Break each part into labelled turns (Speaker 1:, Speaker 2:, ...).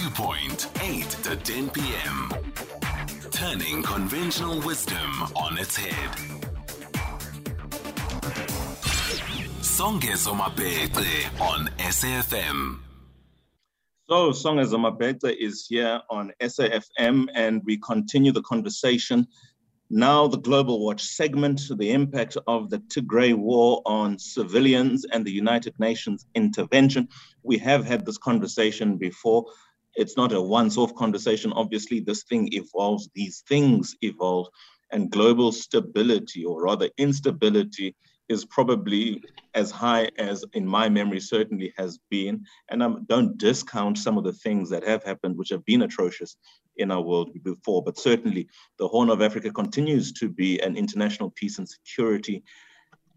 Speaker 1: Viewpoint, 8 to 10 p.m. Turning conventional wisdom on its head. Songezo Mabete on SAFM.
Speaker 2: So, Songezo Mabete is here on SAFM, and we continue the conversation. Now, the Global Watch segment, the impact of the Tigray war on civilians and the United Nations intervention. We have had this conversation before. It's not a once off conversation. Obviously, this thing evolves, these things evolve, and global stability, or rather instability, is probably as high as in my memory certainly has been. And I don't discount some of the things that have happened, which have been atrocious in our world before. But certainly, the Horn of Africa continues to be an international peace and security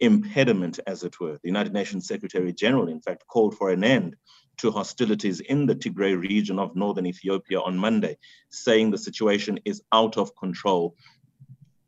Speaker 2: impediment, as it were. The United Nations Secretary General, in fact, called for an end to hostilities in the Tigray region of northern Ethiopia on Monday, saying the situation is out of control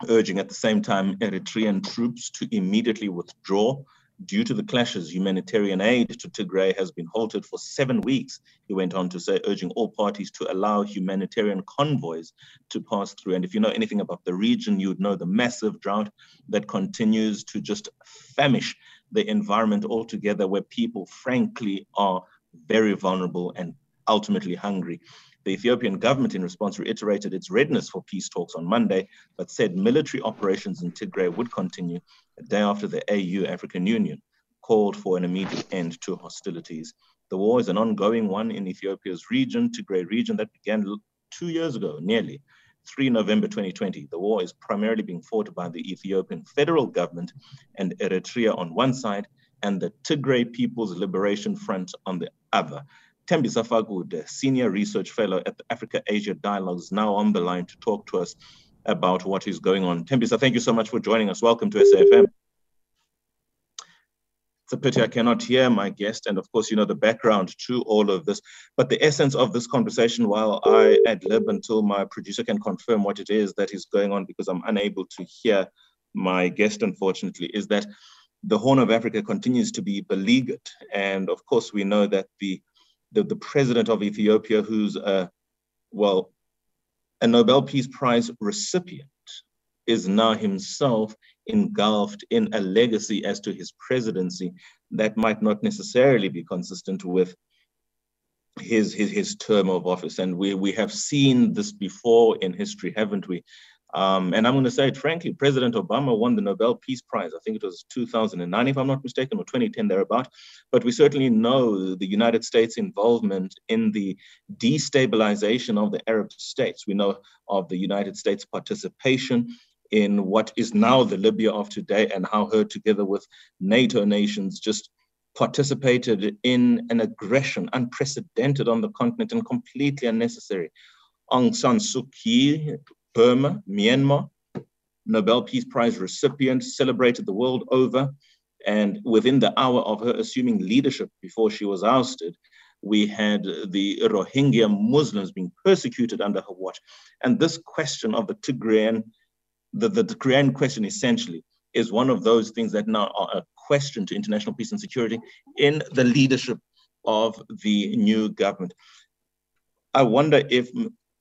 Speaker 2: urging at the same time Eritrean troops to immediately withdraw. Due to the clashes, humanitarian aid to Tigray has been halted for seven weeks, he went on to say, urging all parties to allow humanitarian convoys to pass through. And if you know anything about the region, you would know the massive drought that continues to just famish the environment altogether, where people, frankly, are very vulnerable and ultimately hungry. The Ethiopian government, in response, reiterated its readiness for peace talks on Monday, but said military operations in Tigray would continue a day after the AU African Union called for an immediate end to hostilities. The war is an ongoing one in Ethiopia's region, Tigray region, that began two years ago, nearly. 3 November 2020. The war is primarily being fought by the Ethiopian federal government and Eritrea on one side, and the Tigray People's Liberation Front on the other. Thembisa Fakude, Senior Research Fellow at the Africa Asia Dialogues, now on the line to talk to us about what is going on. Thembisa, thank you so much for joining us. Welcome to SAFM. It's a pity I cannot hear my guest, and of course, you know the background to all of this. But the essence of this conversation, while I ad lib until my producer can confirm what it is that is going on, because I'm unable to hear my guest, unfortunately, is that the Horn of Africa continues to be beleaguered. And of course, we know that the the, the president of Ethiopia, who's a, well, a Nobel Peace Prize recipient, is now himself engulfed in a legacy as to his presidency that might not necessarily be consistent with his, his, his term of office. And we, we have seen this before in history, haven't we? Um, and I'm going to say it frankly, President Obama won the Nobel Peace Prize. I think it was 2009, if I'm not mistaken, or 2010 thereabout. But we certainly know the United States' involvement in the destabilization of the Arab states. We know of the United States' participation in what is now the Libya of today and how her, together with NATO nations, just participated in an aggression unprecedented on the continent and completely unnecessary. Aung San Suu Kyi Burma, Myanmar, Nobel Peace Prize recipient, celebrated the world over. And within the hour of her assuming leadership before she was ousted, we had the Rohingya Muslims being persecuted under her watch. And this question of the Tigrayan, the, the Tigrayan question essentially is one of those things that now are a question to international peace and security in the leadership of the new government. I wonder if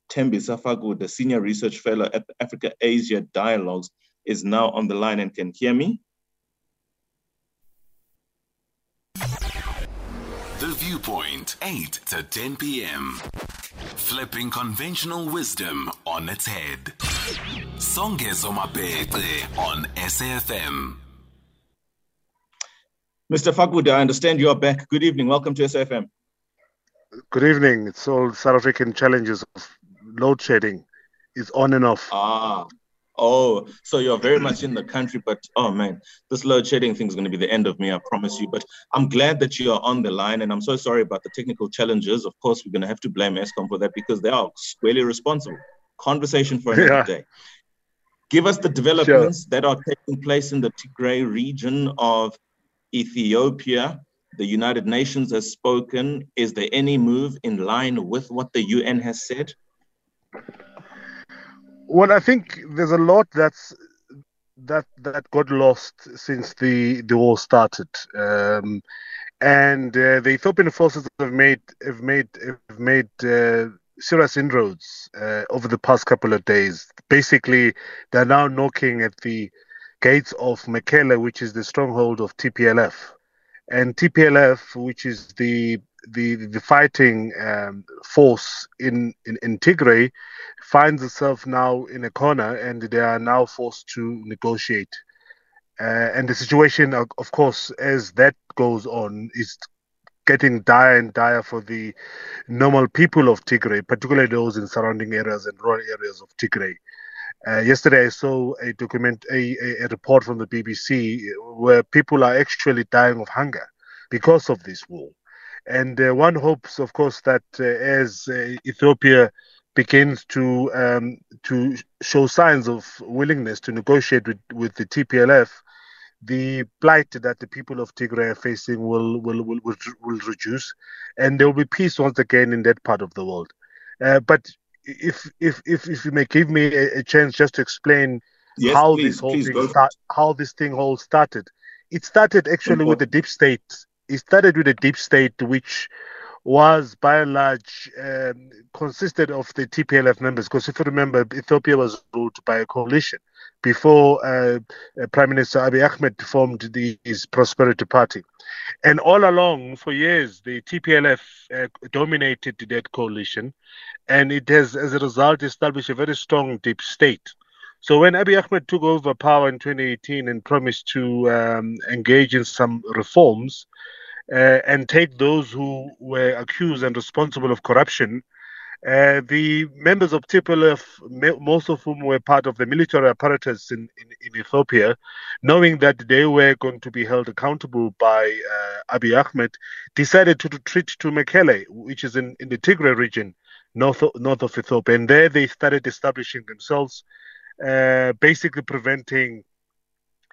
Speaker 2: Thembisa Fakude, the Senior Research Fellow at the Africa Asia Dialogues, is now on the line and can hear me.
Speaker 1: The Viewpoint, 8 to 10 p.m. Flipping conventional wisdom on its head. Songezo Mabete on SAFM.
Speaker 2: Mr. Fakude, I understand you are back. Good evening. Welcome to SAFM.
Speaker 3: Good evening. It's all South African challenges of load shedding is on and off.
Speaker 2: Ah, oh, so you're very much in the country, but oh man, this load shedding thing is going to be the end of me, I promise you. But I'm glad that you are on the line, and I'm so sorry about the technical challenges. Of course, we're going to have to blame Eskom for that because they are squarely responsible. Conversation for another yeah. day. Give us the developments sure. that are taking place in the Tigray region of Ethiopia. The United Nations has spoken. Is there any move in line with what the UN has said?
Speaker 3: Well, I think there's a lot that's that that got lost since the the war started, um, and uh, the Ethiopian forces have made have made have made uh, serious inroads uh, over the past couple of days. Basically, they're now knocking at the gates of Mekele, which is the stronghold of TPLF, and TPLF, which is the the the fighting um, force in, in in Tigray, finds itself now in a corner, and they are now forced to negotiate. Uh, and the situation, of course, as that goes on, is getting dire and dire for the normal people of Tigray, particularly those in surrounding areas and rural areas of Tigray. Uh, yesterday, I saw a document, a, a, a, report from the BBC where people are actually dying of hunger because of this war. And uh, one hopes, of course, that uh, as uh, Ethiopia begins to um, to show signs of willingness to negotiate with, with the TPLF, the plight that the people of Tigray are facing will will, will, will, will reduce, and there will be peace once again in that part of the world. Uh, but if if if if you may give me a, a chance just to explain yes, how please, this whole thing start, how this thing all started, it started actually with the deep state. It started with a deep state, which was by and large um, consisted of the TPLF members. Because if you remember, Ethiopia was ruled by a coalition before uh, uh, Prime Minister Abiy Ahmed formed the, his Prosperity Party. And all along, for years, the TPLF uh, dominated that coalition, and it has, as a result, established a very strong deep state. So when Abiy Ahmed took over power in 2018 and promised to um, engage in some reforms, uh, and take those who were accused and responsible of corruption. Uh, the members of TPLF, most of whom were part of the military apparatus in, in, in, Ethiopia, knowing that they were going to be held accountable by uh, Abiy Ahmed, decided to retreat to Mekele, which is in, in the Tigray region, north north of Ethiopia. And there they started establishing themselves, uh, basically preventing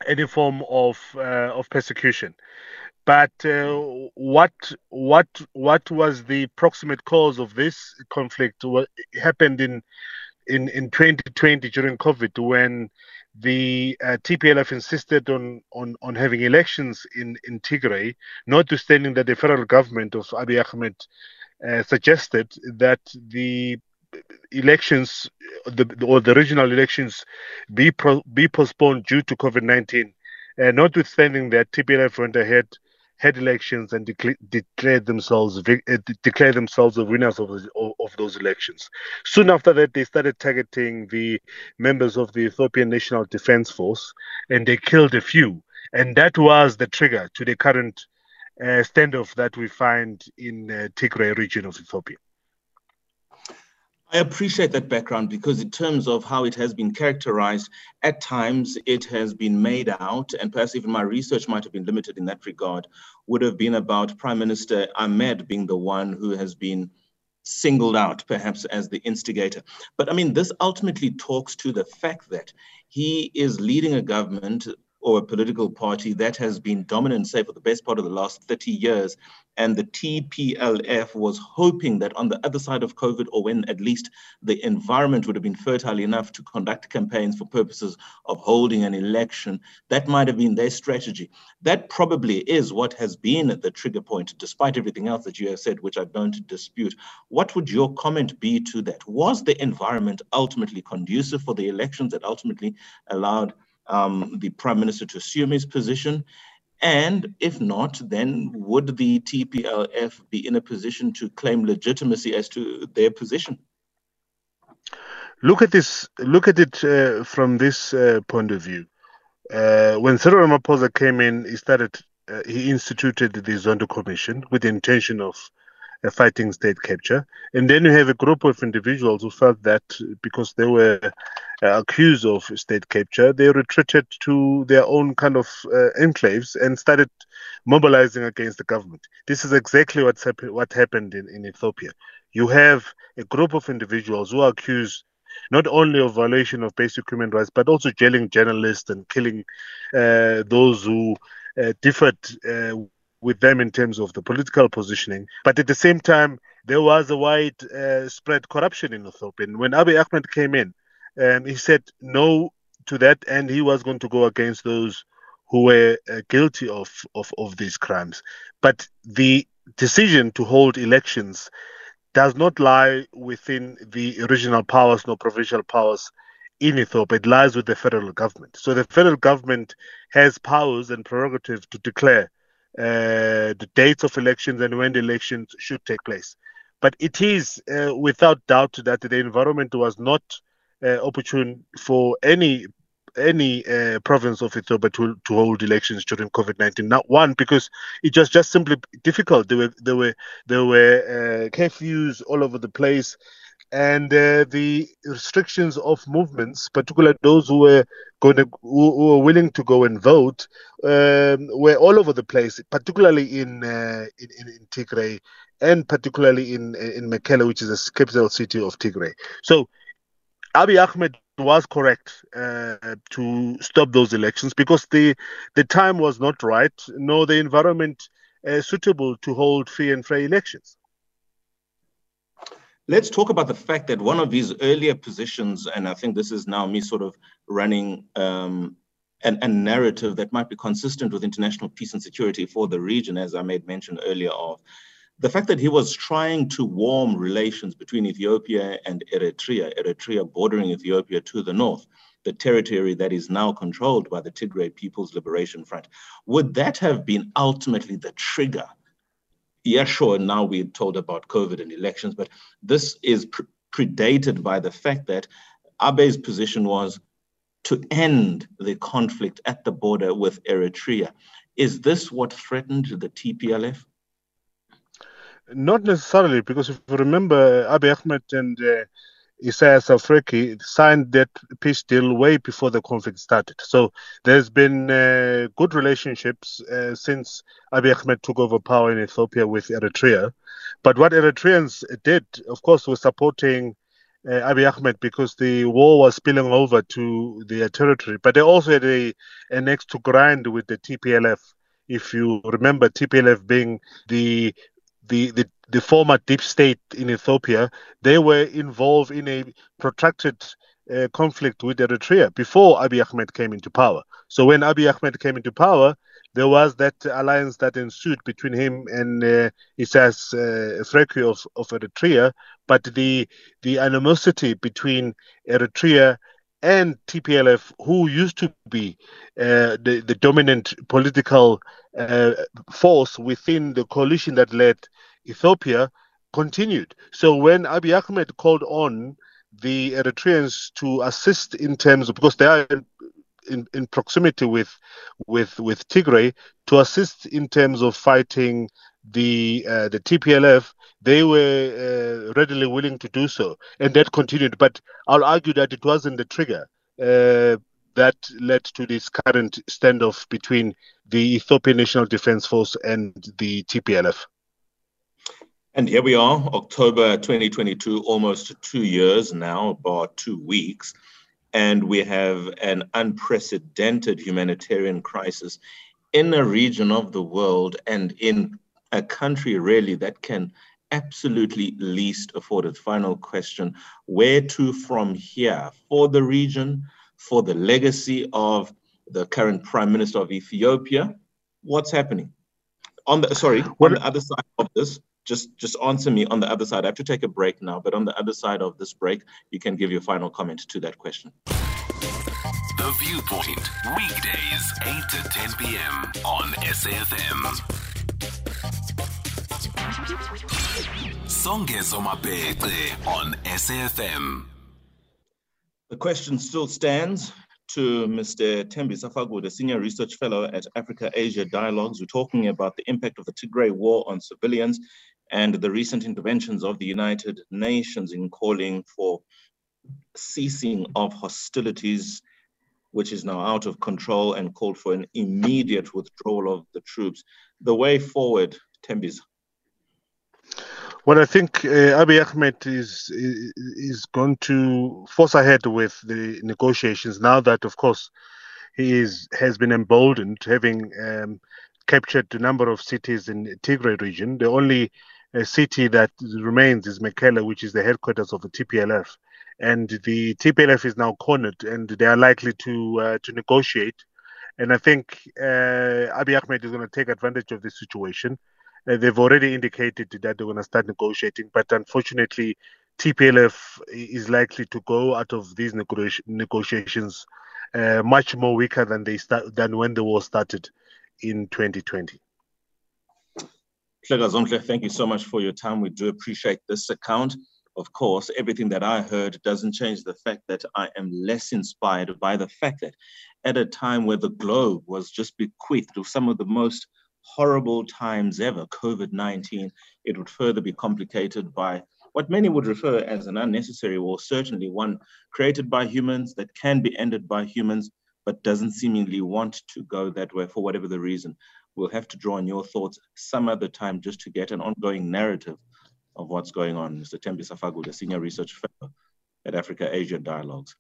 Speaker 3: any form of uh, of persecution. But uh, what what what was the proximate cause of this conflict? What happened in in in 2020 during COVID when the uh, TPLF insisted on, on on having elections in in Tigray, notwithstanding that the federal government of Abiy Ahmed uh, suggested that the elections the, or the regional elections be pro, be postponed due to COVID 19. Uh, notwithstanding that, TPLF went ahead had elections and declared themselves uh, declared themselves the winners of, of, of those elections. Soon after that, they started targeting the members of the Ethiopian National Defense Force, and they killed a few. And that was the trigger to the current uh, standoff that we find in uh, Tigray region of Ethiopia.
Speaker 2: I appreciate that background because, in terms of how it has been characterized, at times it has been made out, and perhaps even my research might have been limited in that regard, would have been about Prime Minister Ahmed being the one who has been singled out, perhaps as the instigator. But I mean, this ultimately talks to the fact that he is leading a government or a political party that has been dominant, say, for the best part of the last 30 years. And the TPLF was hoping that on the other side of COVID, or when at least the environment would have been fertile enough to conduct campaigns for purposes of holding an election, that might have been their strategy. That probably is what has been the trigger point, despite everything else that you have said, which I don't dispute. What would your comment be to that? Was the environment ultimately conducive for the elections that ultimately allowed? Um, the prime minister to assume his position? And if not, then would the TPLF be in a position to claim legitimacy as to their position?
Speaker 3: Look at this. Look at it uh, from this uh, point of view. Uh, when Cyril Ramaphosa came in, he started. Uh, he instituted the Zondo Commission with the intention of fighting state capture. And then you have a group of individuals who felt that because they were uh, accused of state capture, they retreated to their own kind of uh, enclaves and started mobilizing against the government. This is exactly what's happen- what happened in, in Ethiopia. You have a group of individuals who are accused not only of violation of basic human rights, but also jailing journalists and killing uh, those who uh, differed uh, with them in terms of the political positioning. But at the same time, there was a widespread uh, corruption in Ethiopia. And when Abiy Ahmed came in, um, he said no to that, and he was going to go against those who were uh, guilty of, of, of these crimes. But the decision to hold elections does not lie within the original powers nor provincial powers in Ethiopia. It lies with the federal government. So the federal government has powers and prerogative to declare the dates of elections and when the elections should take place. But it is uh, without doubt that the environment was not uh, opportune for any any uh, province of Ethiopia to, to hold elections during COVID nineteen. Not one because it was just simply difficult. There were there were there were uh, curfews all over the place, and uh, the restrictions of movements, particularly those who were going to who, were willing to go and vote, um, were all over the place. Particularly in uh, in, in, Tigray, and particularly in in Mekelle, which is the capital city of Tigray. So. Abiy Ahmed was correct uh, to stop those elections because the the time was not right, nor the environment uh, suitable to hold free and fair elections.
Speaker 2: Let's talk about the fact that one of his earlier positions, and I think this is now me sort of running um, an, a narrative that might be consistent with international peace and security for the region, as I made mention earlier of, the fact that he was trying to warm relations between Ethiopia and Eritrea, Eritrea bordering Ethiopia to the north, the territory that is now controlled by the Tigray People's Liberation Front, would that have been ultimately the trigger? Yeah, sure, now we're told about COVID and elections, but this is pre- predated by the fact that Abe's position was to end the conflict at the border with Eritrea. Is this what threatened the TPLF?
Speaker 3: Not necessarily, because if you remember, Abiy Ahmed and uh, Isaias Afwerki signed that peace deal way before the conflict started. So there's been uh, good relationships uh, since Abiy Ahmed took over power in Ethiopia with Eritrea. But what Eritreans did, of course, was supporting uh, Abiy Ahmed because the war was spilling over to their territory. But they also had a, an to grind with the TPLF. If you remember, TPLF being the the, the, the former deep state in Ethiopia, they were involved in a protracted uh, conflict with Eritrea before Abiy Ahmed came into power. So when Abiy Ahmed came into power, there was that alliance that ensued between him and uh, Isaias uh, of, of Eritrea. But the the animosity between Eritrea and TPLF, who used to be uh, the, the dominant political uh, force within the coalition that led Ethiopia, continued. So when Abiy Ahmed called on the Eritreans to assist in terms of, because they are in, in proximity with with with Tigray to assist in terms of fighting the uh, the TPLF, they were uh, readily willing to do so, and that continued. But I'll argue that it wasn't the trigger uh, that led to this current standoff between the Ethiopian National Defense Force and the TPLF.
Speaker 2: And here we are, October 2022, almost two years now, about two weeks, and we have an unprecedented humanitarian crisis in a region of the world and in a country really that can absolutely least afford it. Final question Where to from here for the region, for the legacy of the current Prime Minister of Ethiopia? What's happening? On the sorry, on the other side of this, just just answer me on the other side. I have to take a break now, but on the other side of this break, you can give your final comment to that question.
Speaker 1: The Viewpoint, weekdays 8 to 10 p.m. on SAFM. Songezo on SAFM.
Speaker 2: The question still stands to Mr. Thembisa Fakude, the Senior Research Fellow at Africa Asia Dialogues. We're talking about the impact of the Tigray War on civilians and the recent interventions of the United Nations in calling for ceasing of hostilities, which is now out of control, and called for an immediate withdrawal of the troops. The way forward, Thembis,
Speaker 3: well, I think uh, Abiy Ahmed is is going to force ahead with the negotiations now that, of course, he is has been emboldened, having um, captured a number of cities in Tigray region. The only uh, city that remains is Mekelle, which is the headquarters of the TPLF, and the TPLF is now cornered, and they are likely to uh, to negotiate And I think uh, Abiy Ahmed is going to take advantage of this situation. Uh, they've already indicated that they're going to start negotiating, but unfortunately, TPLF is likely to go out of these negotiations uh, much more weaker than they start than when the war started in 2020.
Speaker 2: Thank you so much for your time. We do appreciate this account. Of course, everything that I heard doesn't change the fact that I am less inspired by the fact that at a time where the globe was just bequeathed with some of the most horrible times ever, COVID 19, it would further be complicated by what many would refer as an unnecessary war, certainly one created by humans that can be ended by humans, but doesn't seemingly want to go that way for whatever the reason. We'll have to draw on your thoughts some other time just to get an ongoing narrative of what's going on. Mr. Tembi Thembisa the Senior Research Fellow at Africa Asia Dialogues.